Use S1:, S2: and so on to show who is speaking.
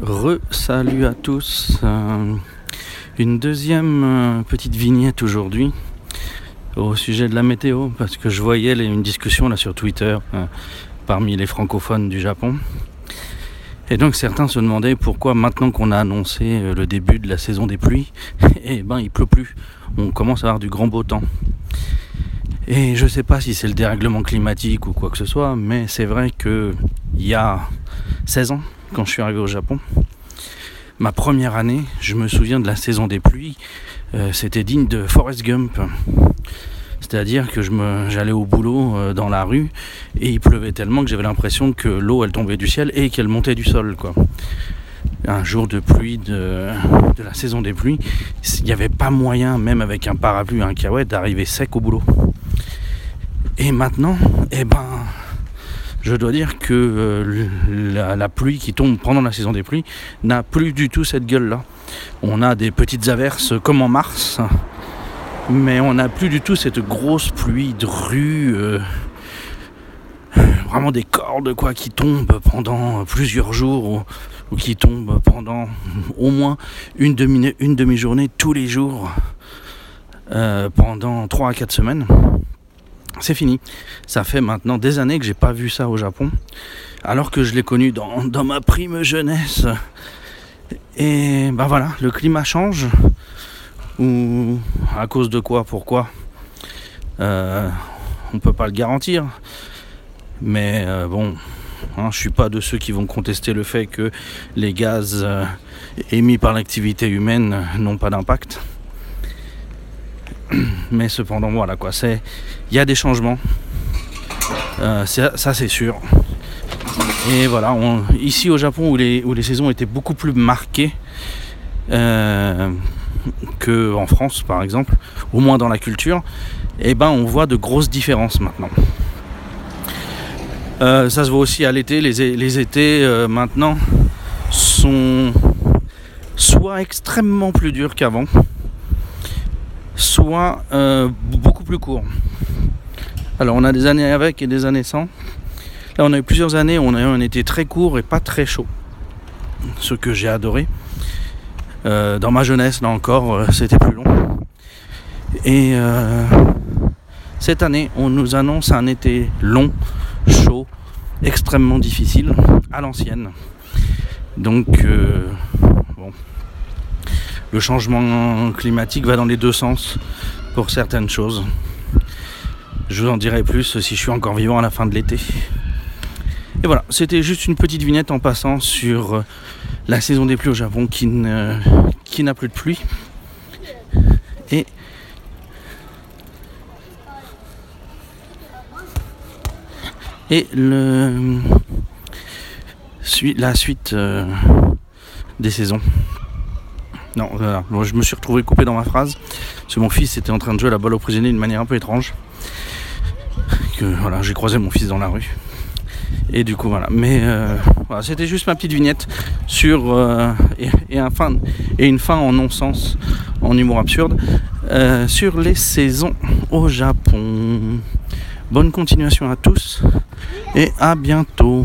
S1: Re-salut à tous. Euh, une deuxième euh, petite vignette aujourd'hui au sujet de la météo parce que je voyais une discussion là sur Twitter euh, parmi les francophones du Japon. Et donc certains se demandaient pourquoi maintenant qu'on a annoncé le début de la saison des pluies, eh ben il pleut plus. On commence à avoir du grand beau temps. Et je sais pas si c'est le dérèglement climatique ou quoi que ce soit, mais c'est vrai que il y a 16 ans, quand je suis arrivé au Japon, ma première année, je me souviens de la saison des pluies, euh, c'était digne de Forrest Gump. C'est-à-dire que j'allais au boulot euh, dans la rue et il pleuvait tellement que j'avais l'impression que l'eau elle tombait du ciel et qu'elle montait du sol quoi. Un jour de pluie de, la saison des pluies, il n'y avait pas moyen, même avec un parapluie, un cahuète, d'arriver sec au boulot. Et maintenant, eh ben, je dois dire que euh, la, pluie qui tombe pendant la saison des pluies n'a plus du tout cette gueule-là. On a des petites averses comme en mars, mais on n'a plus du tout cette grosse pluie de rue. Euh, vraiment des cordes quoi qui tombent pendant plusieurs jours ou, qui tombent pendant au moins une demi une demi tous les jours euh, pendant 3 à 4 semaines c'est fini. Ça fait maintenant des années que j'ai pas vu ça au Japon, alors que je l'ai connu dans, ma prime jeunesse. Et ben voilà, le climat change. Ou à cause de quoi, pourquoi euh, On peut pas le garantir. Mais euh, bon, hein, je suis pas de ceux qui vont contester le fait que les gaz euh, émis par l'activité humaine n'ont pas d'impact. Mais cependant, voilà quoi, c'est. Il y a des changements. Euh, ça, c'est sûr. Et voilà, ici au Japon, où les, où les saisons étaient beaucoup plus marquées euh, qu'en France, par exemple, au moins dans la culture, eh ben on voit de grosses différences maintenant. Euh, ça se voit aussi à l'été. Les, les étés maintenant sont soit extrêmement plus durs qu'avant, euh, beaucoup plus court. Alors on a des années avec et des années sans. Là on a eu plusieurs années où on a eu un été très court et pas très chaud. Ce que j'ai adoré. Euh, dans ma jeunesse, là encore, euh, c'était plus long. Et cette année, on nous annonce un été long, chaud, extrêmement difficile, à l'ancienne. Donc, bon, le changement climatique va dans les deux sens pour certaines choses. Je vous en dirai plus si je suis encore vivant à la fin de l'été. Et voilà, c'était juste une petite vignette en passant sur la saison des pluies au Japon qui, n'a plus de pluie. Et la suite euh, des saisons. Non, voilà. je me suis retrouvé coupé dans ma phrase. Parce que mon fils était en train de jouer à la balle au prisonnier d'une manière un peu étrange. Voilà, j'ai croisé mon fils dans la rue. Et du coup voilà. Mais euh, c'était juste ma petite vignette sur euh, et une fin en non-sens, en humour absurde, euh, sur les saisons au Japon. Bonne continuation à tous et à bientôt.